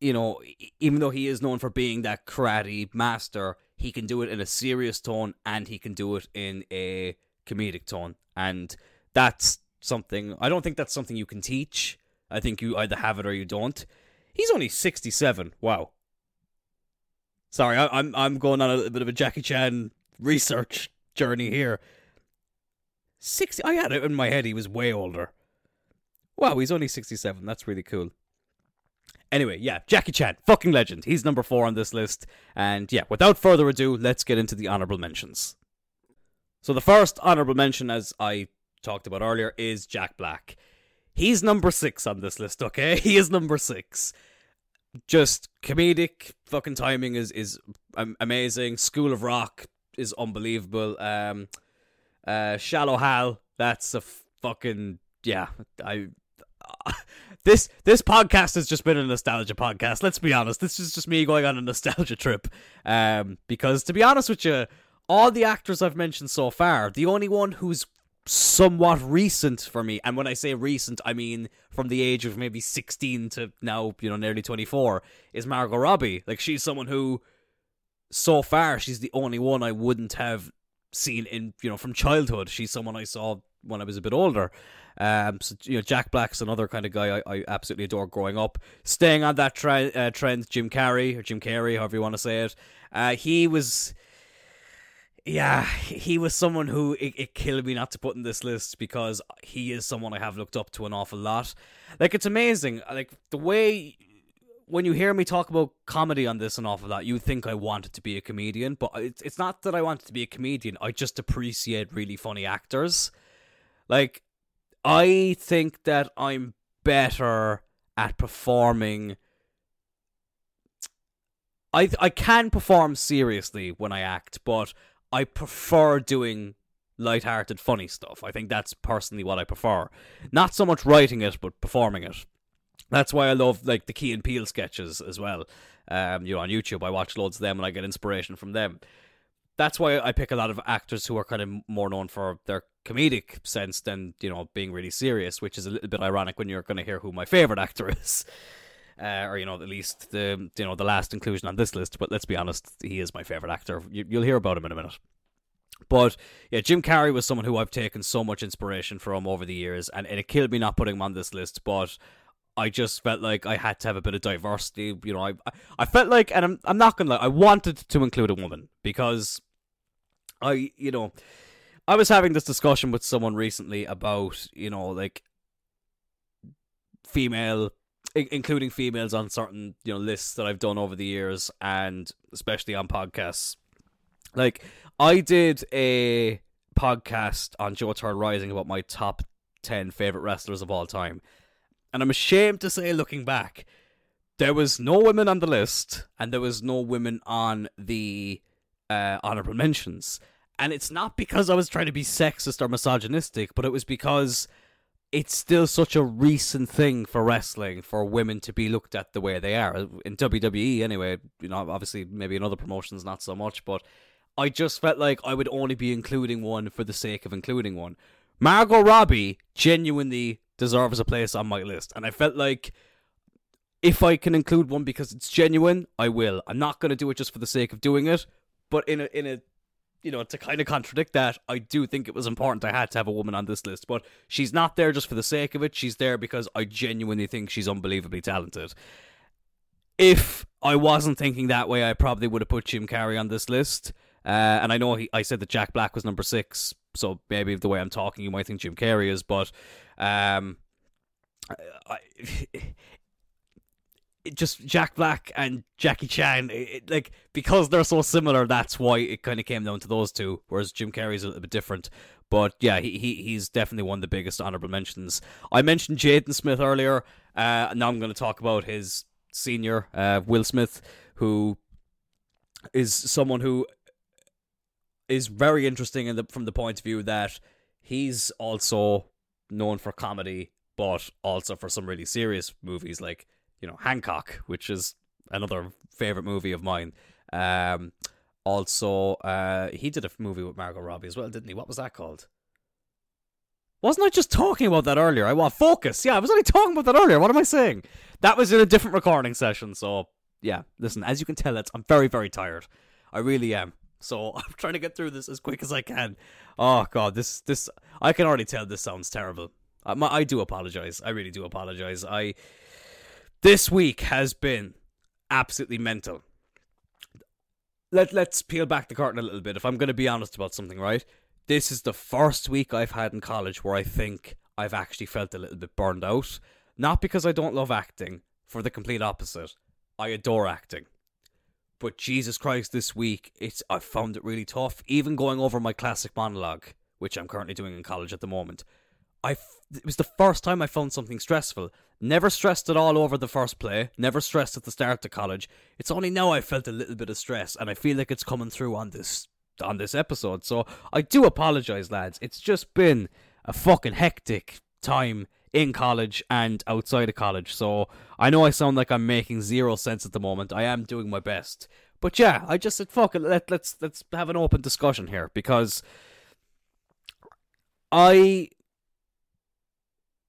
you know, even though he is known for being that karate master, he can do it in a serious tone and he can do it in a comedic tone. And that's something I don't think that's something you can teach. I think you either have it or you don't. He's only 67. Wow. Sorry, I, am I'm, I'm going on a bit of a Jackie Chan research journey here. 60 I had it in my head he was way older. Wow, he's only 67. That's really cool. Anyway, yeah, Jackie Chan, fucking legend. He's number 4 on this list. And yeah, without further ado, let's get into the honorable mentions. So the first honorable mention as I talked about earlier is Jack Black. He's number six on this list, okay? He is number six. Just comedic fucking timing is is amazing. School of Rock is unbelievable. Um, uh, Shallow Hal, that's a fucking yeah. I this this podcast has just been a nostalgia podcast. Let's be honest. This is just me going on a nostalgia trip. Um, because to be honest with you, all the actors I've mentioned so far, the only one who's somewhat recent for me. And when I say recent, I mean from the age of maybe 16 to now, you know, nearly 24, is Margot Robbie. Like, she's someone who, so far, she's the only one I wouldn't have seen in, you know, from childhood. She's someone I saw when I was a bit older. Um, so, you know, Jack Black's another kind of guy I, I absolutely adore growing up. Staying on that uh, trend, Jim Carrey, or Jim Carrey, however you want to say it. Uh, he was yeah, he was someone who it, it, killed me not to put in this list because he is someone I have looked up to an awful lot. Like it's amazing, like the way when you hear me talk about comedy on this an awful lot, you think I wanted to be a comedian, but it's it's not that I wanted to be a comedian. I just appreciate really funny actors. Like I think that I'm better at performing. I I can perform seriously when I act, but I prefer doing light-hearted, funny stuff. I think that's personally what I prefer. Not so much writing it, but performing it. That's why I love like the Key and Peele sketches as well. Um, you know, on YouTube, I watch loads of them and I get inspiration from them. That's why I pick a lot of actors who are kind of more known for their comedic sense than you know being really serious, which is a little bit ironic when you're going to hear who my favorite actor is uh, or you know at least the you know the last inclusion on this list. But let's be honest, he is my favorite actor. You, you'll hear about him in a minute. But yeah, Jim Carrey was someone who I've taken so much inspiration from over the years, and, and it killed me not putting him on this list. But I just felt like I had to have a bit of diversity. You know, I I felt like, and I'm I'm not gonna lie, I wanted to include a woman because I, you know, I was having this discussion with someone recently about, you know, like female including females on certain you know lists that I've done over the years and especially on podcasts. Like I did a podcast on Joe Turl Rising about my top 10 favorite wrestlers of all time. And I'm ashamed to say looking back, there was no women on the list and there was no women on the uh, honorable mentions. And it's not because I was trying to be sexist or misogynistic, but it was because it's still such a recent thing for wrestling for women to be looked at the way they are. In WWE anyway you know obviously maybe in other promotions not so much but I just felt like I would only be including one for the sake of including one. Margot Robbie genuinely deserves a place on my list and I felt like if I can include one because it's genuine I will. I'm not going to do it just for the sake of doing it but in a in a you know, to kind of contradict that, I do think it was important I had to have a woman on this list. But she's not there just for the sake of it. She's there because I genuinely think she's unbelievably talented. If I wasn't thinking that way, I probably would have put Jim Carrey on this list. Uh, and I know he, I said that Jack Black was number six, so maybe the way I'm talking, you might think Jim Carrey is. But um, I, just Jack Black and Jackie Chan, it, like because they're so similar, that's why it kind of came down to those two. Whereas Jim Carrey's a little bit different. But yeah, he, he he's definitely one of the biggest honorable mentions. I mentioned Jaden Smith earlier. Uh, now I'm going to talk about his senior, uh, Will Smith, who is someone who is very interesting in the, from the point of view that he's also known for comedy, but also for some really serious movies like you know Hancock, which is another favorite movie of mine. Um, also, uh, he did a movie with Margot Robbie as well, didn't he? What was that called? Wasn't I just talking about that earlier? I want focus. Yeah, I was only talking about that earlier. What am I saying? That was in a different recording session. So yeah, listen. As you can tell, it's, I'm very very tired. I really am. So I'm trying to get through this as quick as I can. Oh god, this this I can already tell this sounds terrible. I, my, I do apologize. I really do apologize. I this week has been absolutely mental. Let let's peel back the curtain a little bit. If I'm going to be honest about something, right? This is the first week I've had in college where I think I've actually felt a little bit burned out. Not because I don't love acting, for the complete opposite. I adore acting. But Jesus Christ, this week it's I found it really tough. Even going over my classic monologue, which I'm currently doing in college at the moment, I it was the first time I found something stressful. Never stressed at all over the first play. Never stressed at the start of college. It's only now I felt a little bit of stress, and I feel like it's coming through on this on this episode. So I do apologize, lads. It's just been a fucking hectic time in college and outside of college. So I know I sound like I'm making zero sense at the moment. I am doing my best. But yeah, I just said fuck it, let, let's let's have an open discussion here because I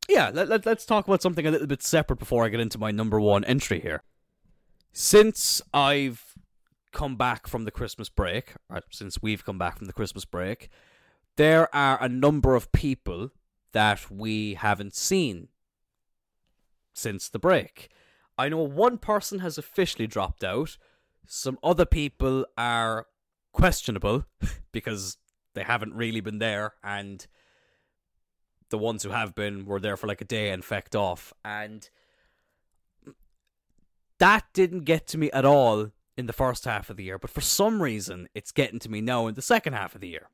yeah, let, let, let's talk about something a little bit separate before I get into my number one entry here. Since I've come back from the Christmas break, or since we've come back from the Christmas break, there are a number of people that we haven't seen since the break. I know one person has officially dropped out. Some other people are questionable because they haven't really been there and the ones who have been were there for like a day and fecked off. And that didn't get to me at all in the first half of the year, but for some reason it's getting to me now in the second half of the year.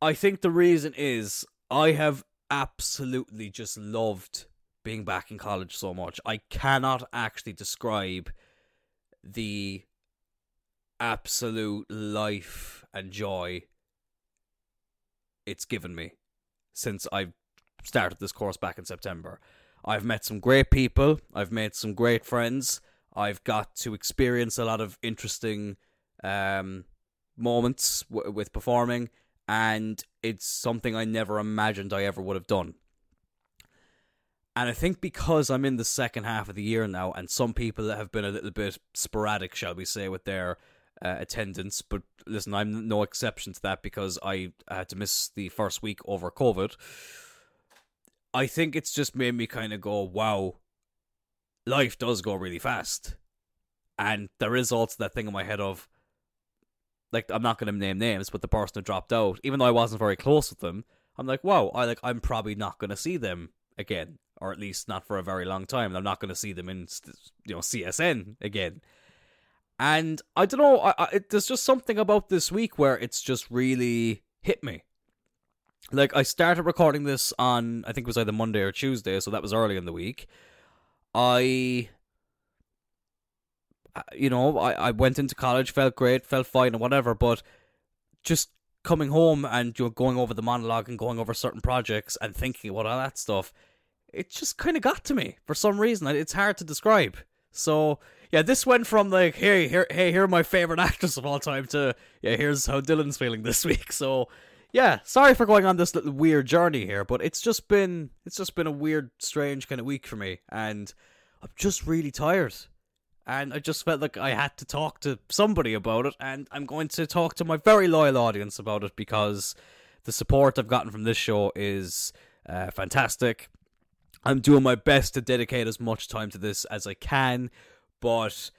I think the reason is I have absolutely just loved being back in college so much. I cannot actually describe the absolute life and joy it's given me since I've started this course back in September. I've met some great people, I've made some great friends, I've got to experience a lot of interesting um, moments w- with performing, and it's something I never imagined I ever would have done. And I think because I'm in the second half of the year now, and some people have been a little bit sporadic, shall we say, with their uh, attendance. But listen, I'm no exception to that because I had to miss the first week over COVID. I think it's just made me kind of go, wow, life does go really fast. And there is also that thing in my head of, like, I'm not going to name names, but the person who dropped out, even though I wasn't very close with them, I'm like, wow, I like, I'm probably not going to see them again, or at least not for a very long time. I'm not going to see them in, you know, CSN again. And I don't know, I, I, it, there's just something about this week where it's just really hit me like I started recording this on I think it was either Monday or Tuesday, so that was early in the week. I uh, you know, I, I went into college, felt great, felt fine and whatever, but just coming home and you're going over the monologue and going over certain projects and thinking about all that stuff, it just kind of got to me for some reason. It's hard to describe. So yeah, this went from like, hey, here, hey, here are my favorite actors of all time to yeah, here's how Dylan's feeling this week. So yeah, sorry for going on this little weird journey here, but it's just been it's just been a weird, strange kind of week for me, and I'm just really tired. And I just felt like I had to talk to somebody about it, and I'm going to talk to my very loyal audience about it because the support I've gotten from this show is uh, fantastic. I'm doing my best to dedicate as much time to this as I can, but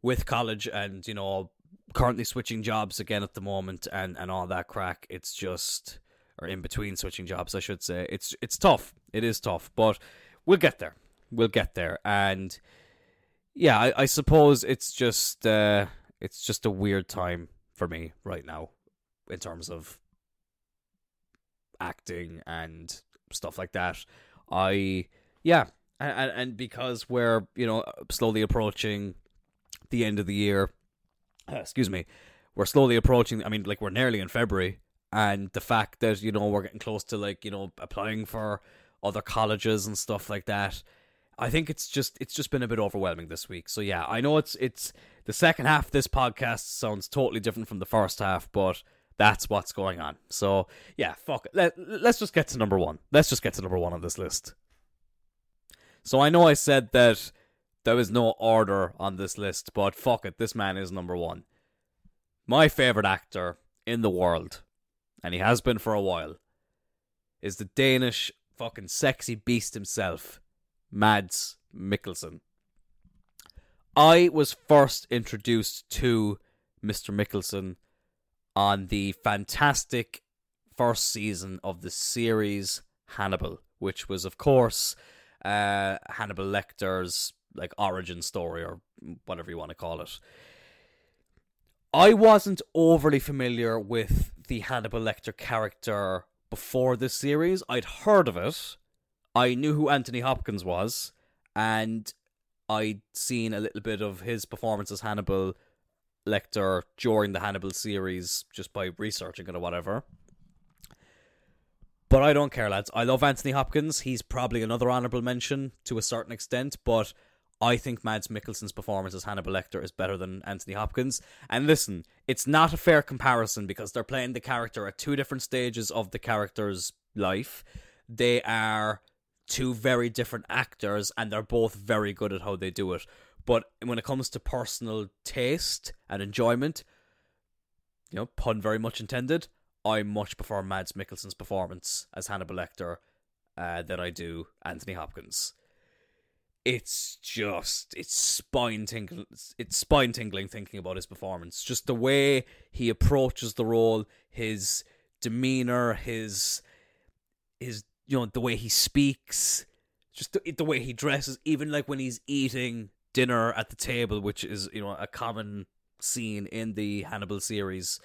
with college and you know currently switching jobs again at the moment and, and all that crack. It's just or in between switching jobs, I should say. It's it's tough. It is tough, but we'll get there. We'll get there. And yeah, I, I suppose it's just uh, it's just a weird time for me right now in terms of acting and stuff like that. I yeah, and and because we're you know slowly approaching the end of the year uh, excuse me, we're slowly approaching. I mean, like we're nearly in February, and the fact that you know we're getting close to like you know applying for other colleges and stuff like that. I think it's just it's just been a bit overwhelming this week. So yeah, I know it's it's the second half of this podcast sounds totally different from the first half, but that's what's going on. So yeah, fuck it. Let, let's just get to number one. Let's just get to number one on this list. So I know I said that there was no order on this list, but fuck it, this man is number one. My favourite actor in the world, and he has been for a while, is the Danish fucking sexy beast himself, Mads Mikkelsen. I was first introduced to Mr. Mikkelsen on the fantastic first season of the series Hannibal, which was, of course, uh, Hannibal Lecter's like origin story or whatever you want to call it. I wasn't overly familiar with the Hannibal Lecter character before this series. I'd heard of it. I knew who Anthony Hopkins was, and I'd seen a little bit of his performance as Hannibal Lecter during the Hannibal series just by researching it or whatever. But I don't care, lads. I love Anthony Hopkins. He's probably another honourable mention to a certain extent, but I think Mads Mikkelsen's performance as Hannibal Lecter is better than Anthony Hopkins. And listen, it's not a fair comparison because they're playing the character at two different stages of the character's life. They are two very different actors and they're both very good at how they do it. But when it comes to personal taste and enjoyment, you know, pun very much intended, I much prefer Mads Mikkelsen's performance as Hannibal Lecter uh, than I do Anthony Hopkins. It's just it's spine tingling it's spine tingling thinking about his performance. Just the way he approaches the role his demeanor his his you know the way he speaks just the, the way he dresses even like when he's eating dinner at the table which is you know a common scene in the Hannibal series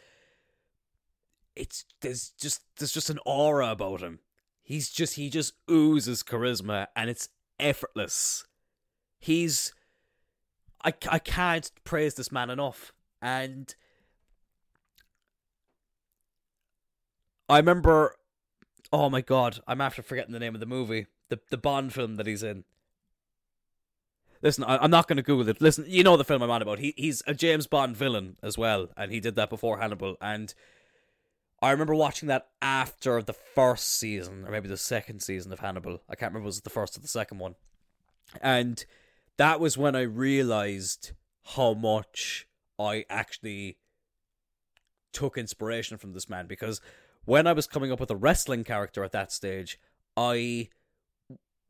it's there's just there's just an aura about him he's just he just oozes charisma and it's effortless. He's I I can't praise this man enough. And I remember oh my god, I'm after forgetting the name of the movie. The the Bond film that he's in. Listen, I, am not going to Google it. Listen, you know the film I'm on about. He he's a James Bond villain as well, and he did that before Hannibal. And I remember watching that after the first season, or maybe the second season of Hannibal. I can't remember was it the first or the second one. And that was when I realized how much I actually took inspiration from this man because when I was coming up with a wrestling character at that stage, I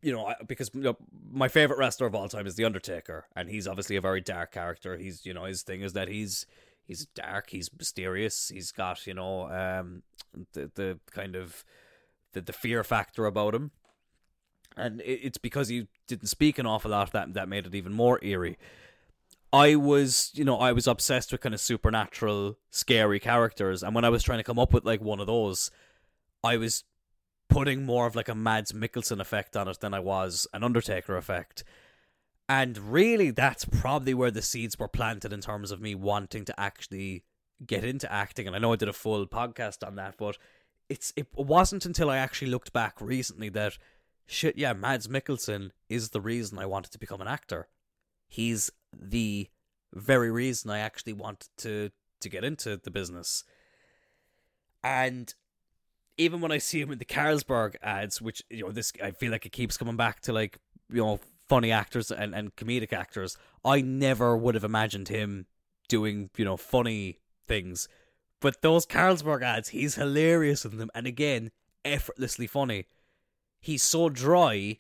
you know, because you know, my favorite wrestler of all time is the Undertaker, and he's obviously a very dark character. He's you know his thing is that he's he's dark, he's mysterious, he's got you know um the the kind of the the fear factor about him, and it's because he didn't speak an awful lot that that made it even more eerie. I was, you know, I was obsessed with kind of supernatural, scary characters, and when I was trying to come up with like one of those, I was putting more of like a Mads Mikkelsen effect on it than I was an Undertaker effect. And really, that's probably where the seeds were planted in terms of me wanting to actually get into acting. And I know I did a full podcast on that, but it's it wasn't until I actually looked back recently that shit, yeah, Mads Mikkelsen is the reason I wanted to become an actor. He's the very reason I actually wanted to to get into the business. And even when I see him in the Carlsberg ads, which you know, this I feel like it keeps coming back to like you know funny actors and, and comedic actors. I never would have imagined him doing you know funny things, but those Carlsberg ads, he's hilarious in them, and again, effortlessly funny. He's so dry,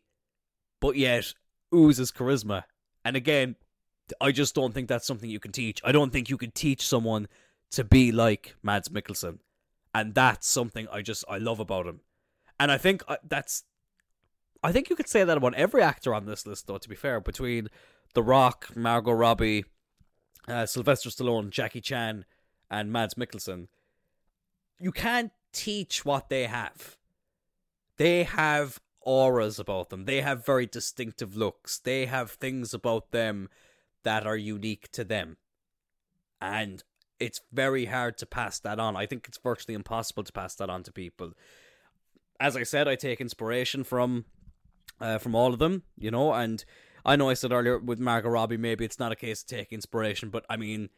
but yet oozes charisma. And again, I just don't think that's something you can teach. I don't think you can teach someone to be like Mads Mikkelsen and that's something I just I love about him. And I think uh, that's I think you could say that about every actor on this list, though. To be fair, between The Rock, Margot Robbie, uh, Sylvester Stallone, Jackie Chan, and Mads Mikkelsen, you can't teach what they have. They have auras about them. They have very distinctive looks. They have things about them that are unique to them. And it's very hard to pass that on. I think it's virtually impossible to pass that on to people. As I said, I take inspiration from uh, from all of them, you know, and I know I said earlier with Margot Robbie, maybe it's not a case of take inspiration, but I mean,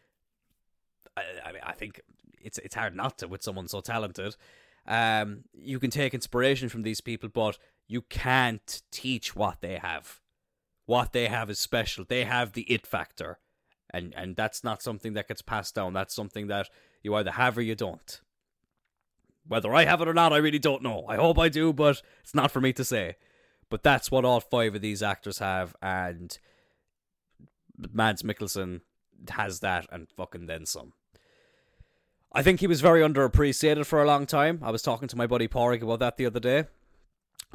I, I mean, I think it's it's hard not to with someone so talented. Um, you can take inspiration from these people, but you can't teach what they have. What they have is special. They have the it factor and and that's not something that gets passed down. That's something that you either have or you don't. Whether I have it or not, I really don't know. I hope I do, but it's not for me to say. But that's what all five of these actors have, and Mads Mikkelsen has that and fucking then some. I think he was very underappreciated for a long time. I was talking to my buddy Porig about that the other day.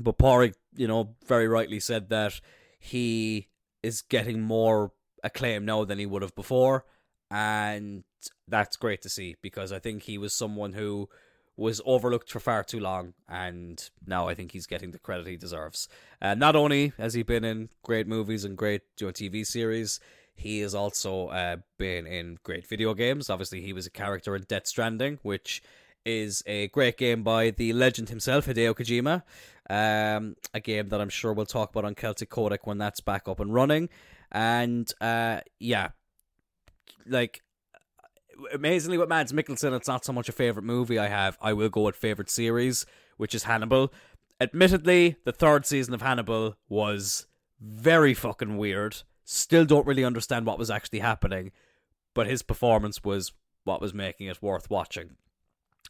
But Porig, you know, very rightly said that he is getting more acclaim now than he would have before, and that's great to see because I think he was someone who was overlooked for far too long, and now I think he's getting the credit he deserves. Uh, not only has he been in great movies and great you know, TV series, he has also uh, been in great video games. Obviously, he was a character in Death Stranding, which is a great game by the legend himself, Hideo Kojima. Um, a game that I'm sure we'll talk about on Celtic Codec when that's back up and running. And uh, yeah, like amazingly with Mads Mikkelsen, it's not so much a favorite movie I have. I will go with favorite series, which is Hannibal. Admittedly, the third season of Hannibal was very fucking weird. Still don't really understand what was actually happening, but his performance was what was making it worth watching.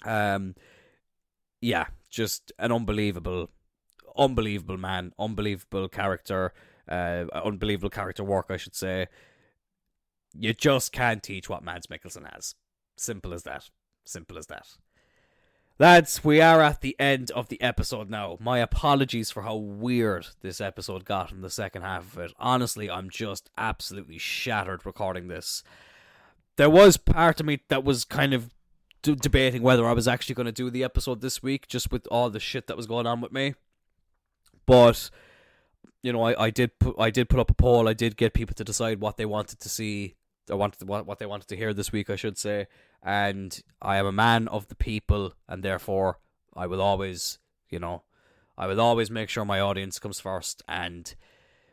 Um, yeah, just an unbelievable, unbelievable man, unbelievable character uh, unbelievable character work, I should say. You just can't teach what Mads Mikkelsen has. Simple as that. Simple as that. Lads, we are at the end of the episode now. My apologies for how weird this episode got in the second half of it. Honestly, I'm just absolutely shattered recording this. There was part of me that was kind of d- debating whether I was actually going to do the episode this week, just with all the shit that was going on with me. But you know, I, I did put I did put up a poll. I did get people to decide what they wanted to see, or wanted what what they wanted to hear this week, I should say. And I am a man of the people, and therefore I will always, you know, I will always make sure my audience comes first. And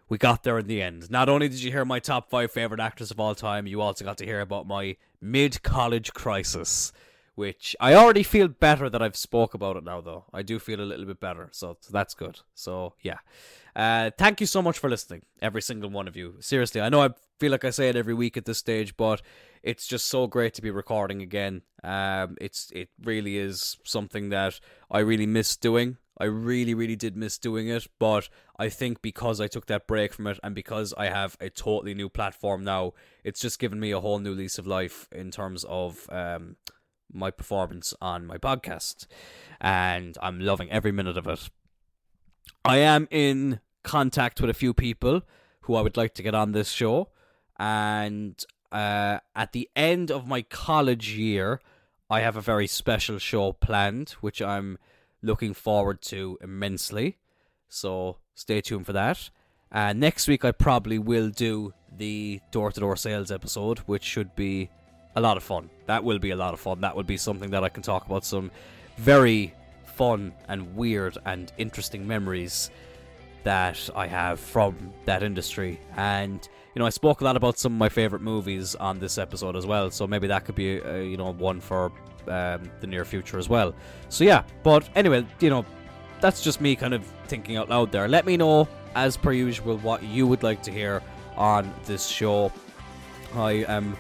we got there in the end. Not only did you hear my top five favorite actors of all time, you also got to hear about my mid college crisis which I already feel better that I've spoke about it now though. I do feel a little bit better. So, so that's good. So, yeah. Uh, thank you so much for listening, every single one of you. Seriously, I know I feel like I say it every week at this stage, but it's just so great to be recording again. Um, it's it really is something that I really miss doing. I really, really did miss doing it, but I think because I took that break from it and because I have a totally new platform now, it's just given me a whole new lease of life in terms of um, my performance on my podcast. And I'm loving every minute of it. I am in contact with a few people who I would like to get on this show. And uh, at the end of my college year, I have a very special show planned, which I'm looking forward to immensely. So stay tuned for that. Uh, next week, I probably will do the door to door sales episode, which should be a lot of fun. That will be a lot of fun. That will be something that I can talk about some very fun and weird and interesting memories that I have from that industry. And you know, I spoke a lot about some of my favorite movies on this episode as well. So maybe that could be, uh, you know, one for um, the near future as well. So yeah, but anyway, you know, that's just me kind of thinking out loud there. Let me know, as per usual, what you would like to hear on this show. I am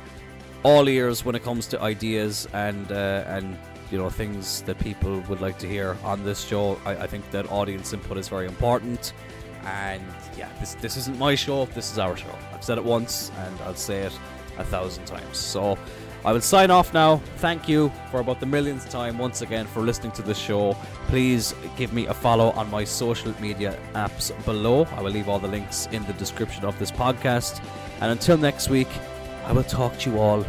all ears when it comes to ideas and uh, and you know things that people would like to hear on this show. I, I think that audience input is very important. And yeah, this this isn't my show. This is our show. I've said it once, and I'll say it a thousand times. So I will sign off now. Thank you for about the millionth time once again for listening to this show. Please give me a follow on my social media apps below. I will leave all the links in the description of this podcast. And until next week, I will talk to you all